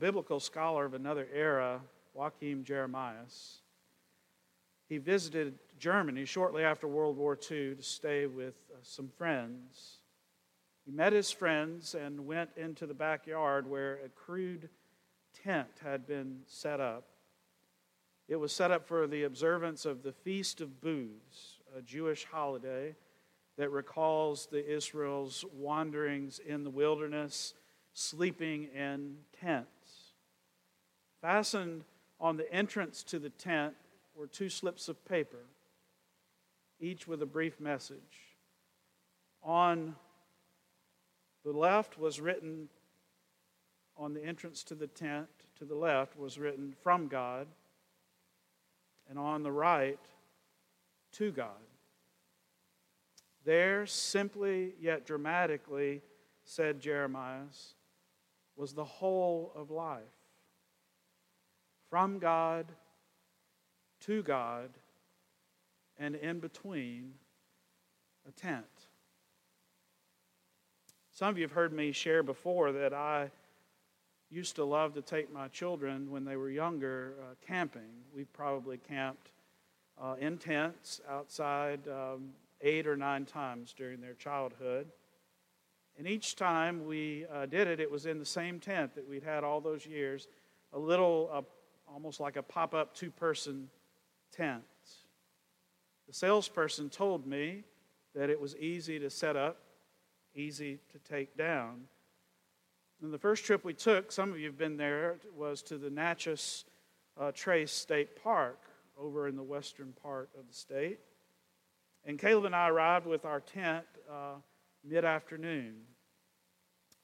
biblical scholar of another era, Joachim Jeremias, he visited Germany shortly after World War II to stay with uh, some friends. He met his friends and went into the backyard where a crude tent had been set up. It was set up for the observance of the Feast of Booths, a Jewish holiday that recalls the Israel's wanderings in the wilderness, sleeping in tents. Fastened on the entrance to the tent were two slips of paper, each with a brief message. On the left was written, on the entrance to the tent, to the left was written, from God, and on the right, to God. There, simply yet dramatically, said Jeremias, was the whole of life. From God, to God, and in between, a tent. Some of you have heard me share before that I used to love to take my children when they were younger uh, camping. We probably camped uh, in tents outside um, eight or nine times during their childhood. And each time we uh, did it, it was in the same tent that we'd had all those years, a little, uh, almost like a pop up two person tent. The salesperson told me that it was easy to set up easy to take down. And the first trip we took, some of you have been there, was to the Natchez uh, Trace State Park over in the western part of the state. And Caleb and I arrived with our tent uh, mid afternoon.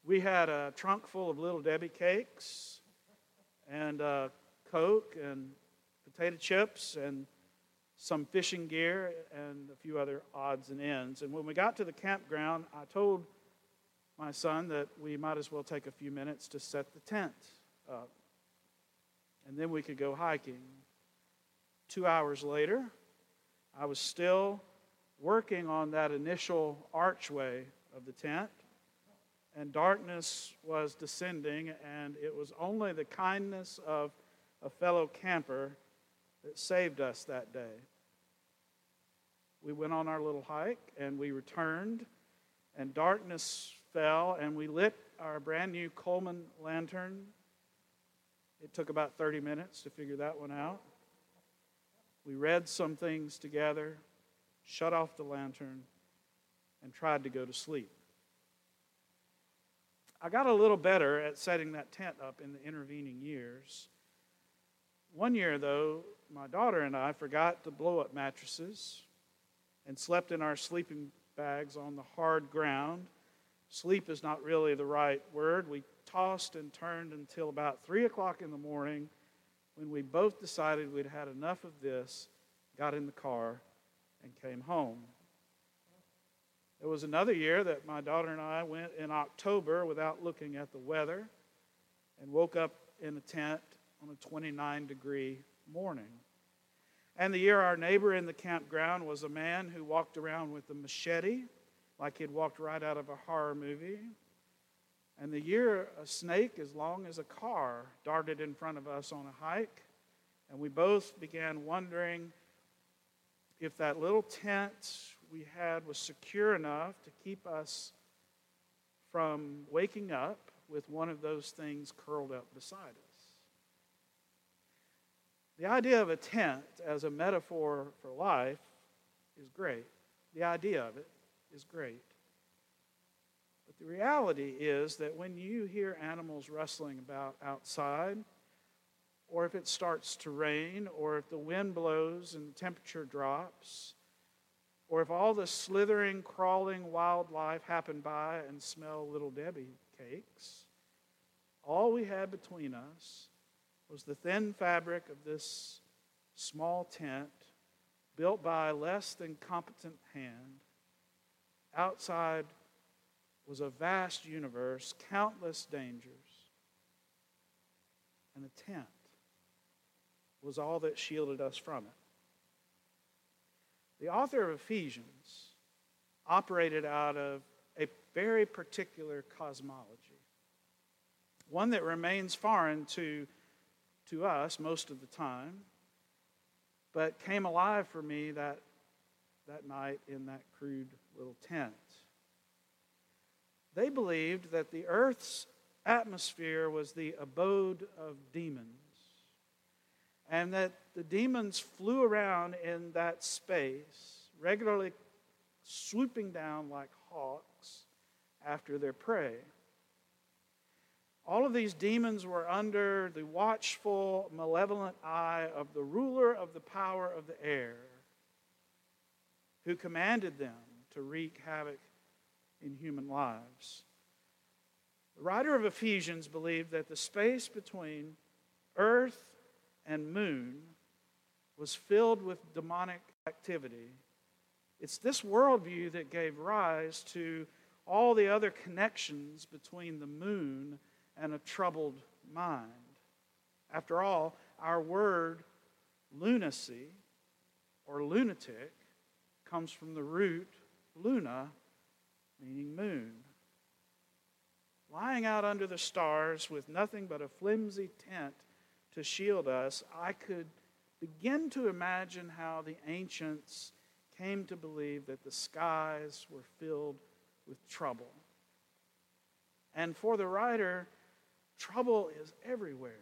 We had a trunk full of little Debbie cakes and uh, Coke and potato chips and some fishing gear, and a few other odds and ends. And when we got to the campground, I told my son that we might as well take a few minutes to set the tent up. And then we could go hiking. Two hours later, I was still working on that initial archway of the tent, and darkness was descending, and it was only the kindness of a fellow camper that saved us that day. We went on our little hike and we returned, and darkness fell, and we lit our brand new Coleman lantern. It took about 30 minutes to figure that one out. We read some things together, shut off the lantern, and tried to go to sleep. I got a little better at setting that tent up in the intervening years. One year, though, my daughter and I forgot to blow up mattresses and slept in our sleeping bags on the hard ground. Sleep is not really the right word. We tossed and turned until about 3 o'clock in the morning when we both decided we'd had enough of this, got in the car, and came home. It was another year that my daughter and I went in October without looking at the weather and woke up in a tent on a 29 degree morning. And the year our neighbor in the campground was a man who walked around with a machete, like he'd walked right out of a horror movie. And the year a snake as long as a car darted in front of us on a hike. And we both began wondering if that little tent we had was secure enough to keep us from waking up with one of those things curled up beside us. The idea of a tent as a metaphor for life is great. The idea of it is great. But the reality is that when you hear animals rustling about outside, or if it starts to rain, or if the wind blows and the temperature drops, or if all the slithering, crawling wildlife happen by and smell little Debbie cakes, all we had between us was the thin fabric of this small tent built by a less than competent hand. Outside was a vast universe, countless dangers, and a tent was all that shielded us from it. The author of Ephesians operated out of a very particular cosmology. one that remains foreign to, to us most of the time, but came alive for me that, that night in that crude little tent. They believed that the earth's atmosphere was the abode of demons, and that the demons flew around in that space, regularly swooping down like hawks after their prey. All of these demons were under the watchful, malevolent eye of the ruler of the power of the air, who commanded them to wreak havoc in human lives. The writer of Ephesians believed that the space between earth and moon was filled with demonic activity. It's this worldview that gave rise to all the other connections between the moon and a troubled mind. After all, our word lunacy or lunatic comes from the root luna, meaning moon. Lying out under the stars with nothing but a flimsy tent to shield us, I could begin to imagine how the ancients came to believe that the skies were filled with trouble. And for the writer, trouble is everywhere.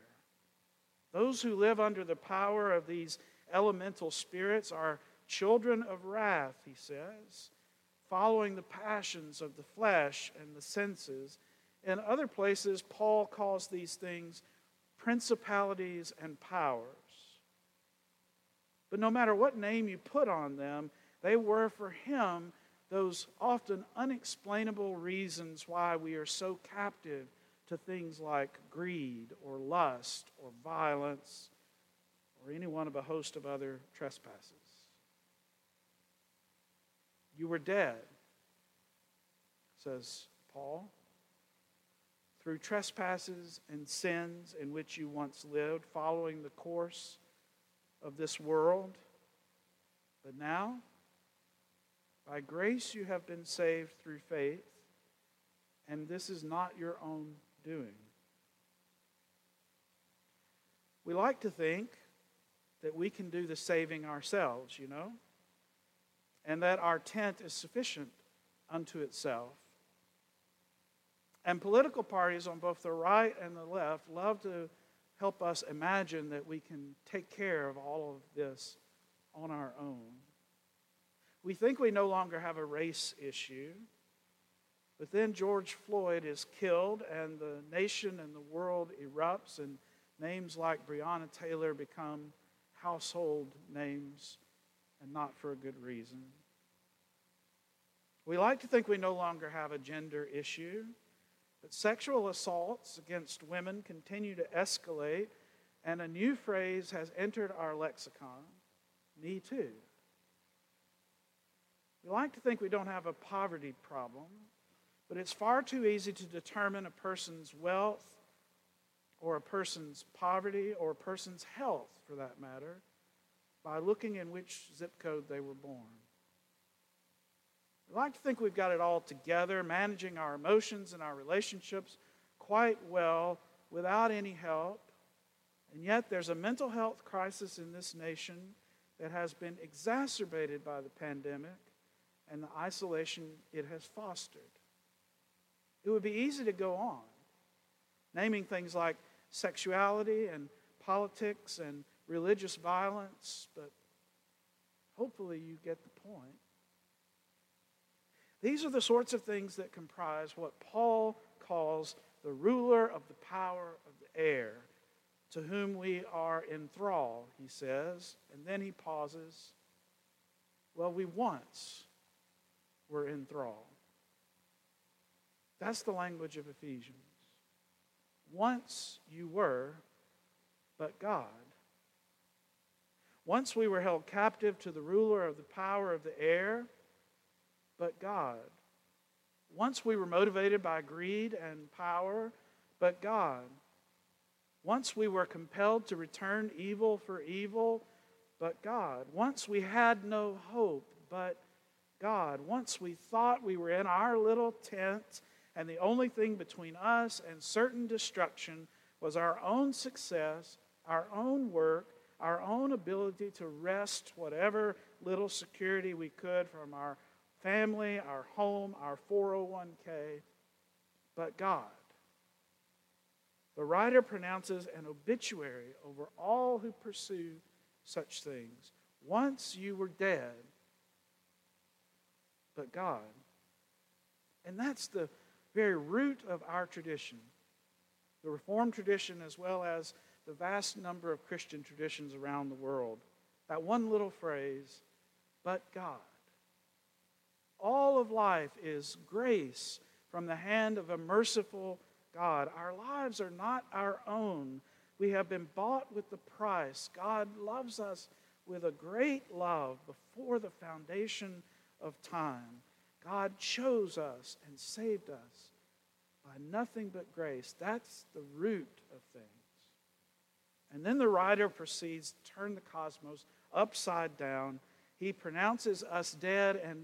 Those who live under the power of these elemental spirits are children of wrath, he says, following the passions of the flesh and the senses. In other places, Paul calls these things principalities and powers. But no matter what name you put on them, they were for him those often unexplainable reasons why we are so captive to things like greed or lust or violence or any one of a host of other trespasses. You were dead, says Paul, through trespasses and sins in which you once lived, following the course of this world. But now, by grace you have been saved through faith, and this is not your own doing. We like to think that we can do the saving ourselves, you know, and that our tent is sufficient unto itself. And political parties on both the right and the left love to help us imagine that we can take care of all of this on our own. We think we no longer have a race issue. But then George Floyd is killed, and the nation and the world erupts, and names like Breonna Taylor become household names, and not for a good reason. We like to think we no longer have a gender issue, but sexual assaults against women continue to escalate, and a new phrase has entered our lexicon me too. We like to think we don't have a poverty problem, but it's far too easy to determine a person's wealth or a person's poverty or a person's health, for that matter, by looking in which zip code they were born. We like to think we've got it all together, managing our emotions and our relationships quite well without any help. And yet, there's a mental health crisis in this nation that has been exacerbated by the pandemic and the isolation it has fostered. It would be easy to go on, naming things like sexuality and politics and religious violence, but hopefully you get the point. These are the sorts of things that comprise what Paul calls the ruler of the power of the air, to whom we are in thrall, he says, and then he pauses. Well, we once were in thrall. That's the language of Ephesians. Once you were, but God. Once we were held captive to the ruler of the power of the air, but God. Once we were motivated by greed and power, but God. Once we were compelled to return evil for evil, but God. Once we had no hope, but God. Once we thought we were in our little tent and the only thing between us and certain destruction was our own success, our own work, our own ability to wrest whatever little security we could from our family, our home, our 401k, but God. The writer pronounces an obituary over all who pursue such things. Once you were dead, but God. And that's the very root of our tradition. The Reformed tradition, as well as the vast number of Christian traditions around the world. That one little phrase, but God. All of life is grace from the hand of a merciful God. Our lives are not our own. We have been bought with the price. God loves us with a great love before the foundation of time. God chose us and saved us by nothing but grace. That's the root of things. And then the writer proceeds to turn the cosmos upside down. He pronounces us dead and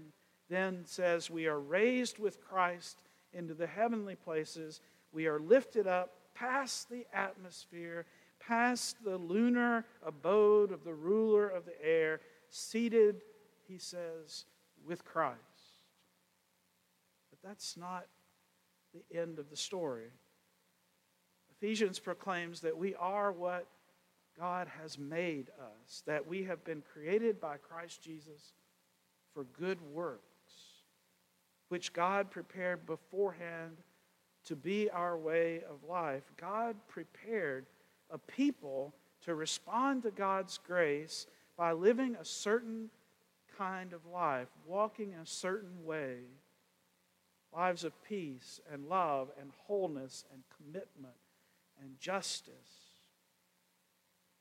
then says, We are raised with Christ into the heavenly places. We are lifted up past the atmosphere, past the lunar abode of the ruler of the air, seated, he says, with Christ. That's not the end of the story. Ephesians proclaims that we are what God has made us, that we have been created by Christ Jesus for good works which God prepared beforehand to be our way of life. God prepared a people to respond to God's grace by living a certain kind of life, walking a certain way. Lives of peace and love and wholeness and commitment and justice.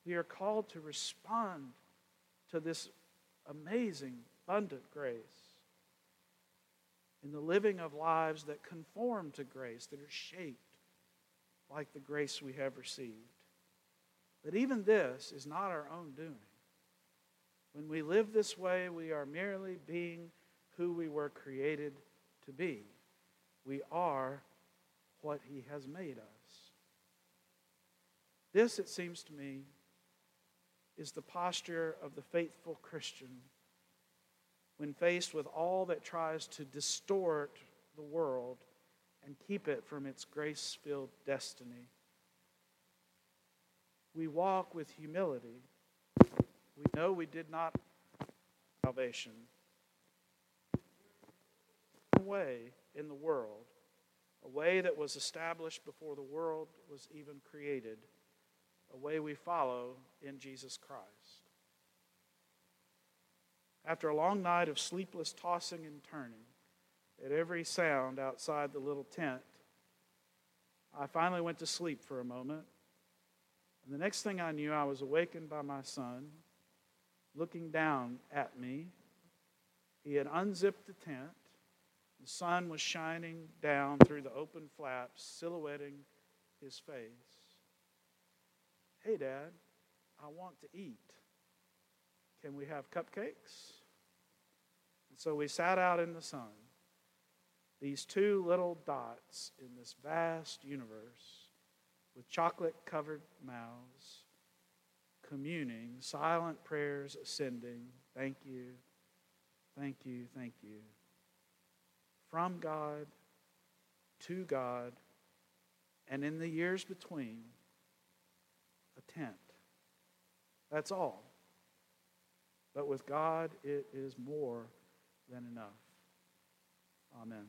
We are called to respond to this amazing, abundant grace in the living of lives that conform to grace, that are shaped like the grace we have received. But even this is not our own doing. When we live this way, we are merely being who we were created to be. We are what He has made us. This, it seems to me, is the posture of the faithful Christian when faced with all that tries to distort the world and keep it from its grace filled destiny. We walk with humility. We know we did not salvation. Way in the world, a way that was established before the world was even created, a way we follow in Jesus Christ. After a long night of sleepless tossing and turning at every sound outside the little tent, I finally went to sleep for a moment. And the next thing I knew, I was awakened by my son looking down at me. He had unzipped the tent. The sun was shining down through the open flaps, silhouetting his face. Hey, Dad, I want to eat. Can we have cupcakes? And so we sat out in the sun, these two little dots in this vast universe with chocolate covered mouths, communing, silent prayers ascending. Thank you, thank you, thank you. From God to God, and in the years between, a tent. That's all. But with God, it is more than enough. Amen.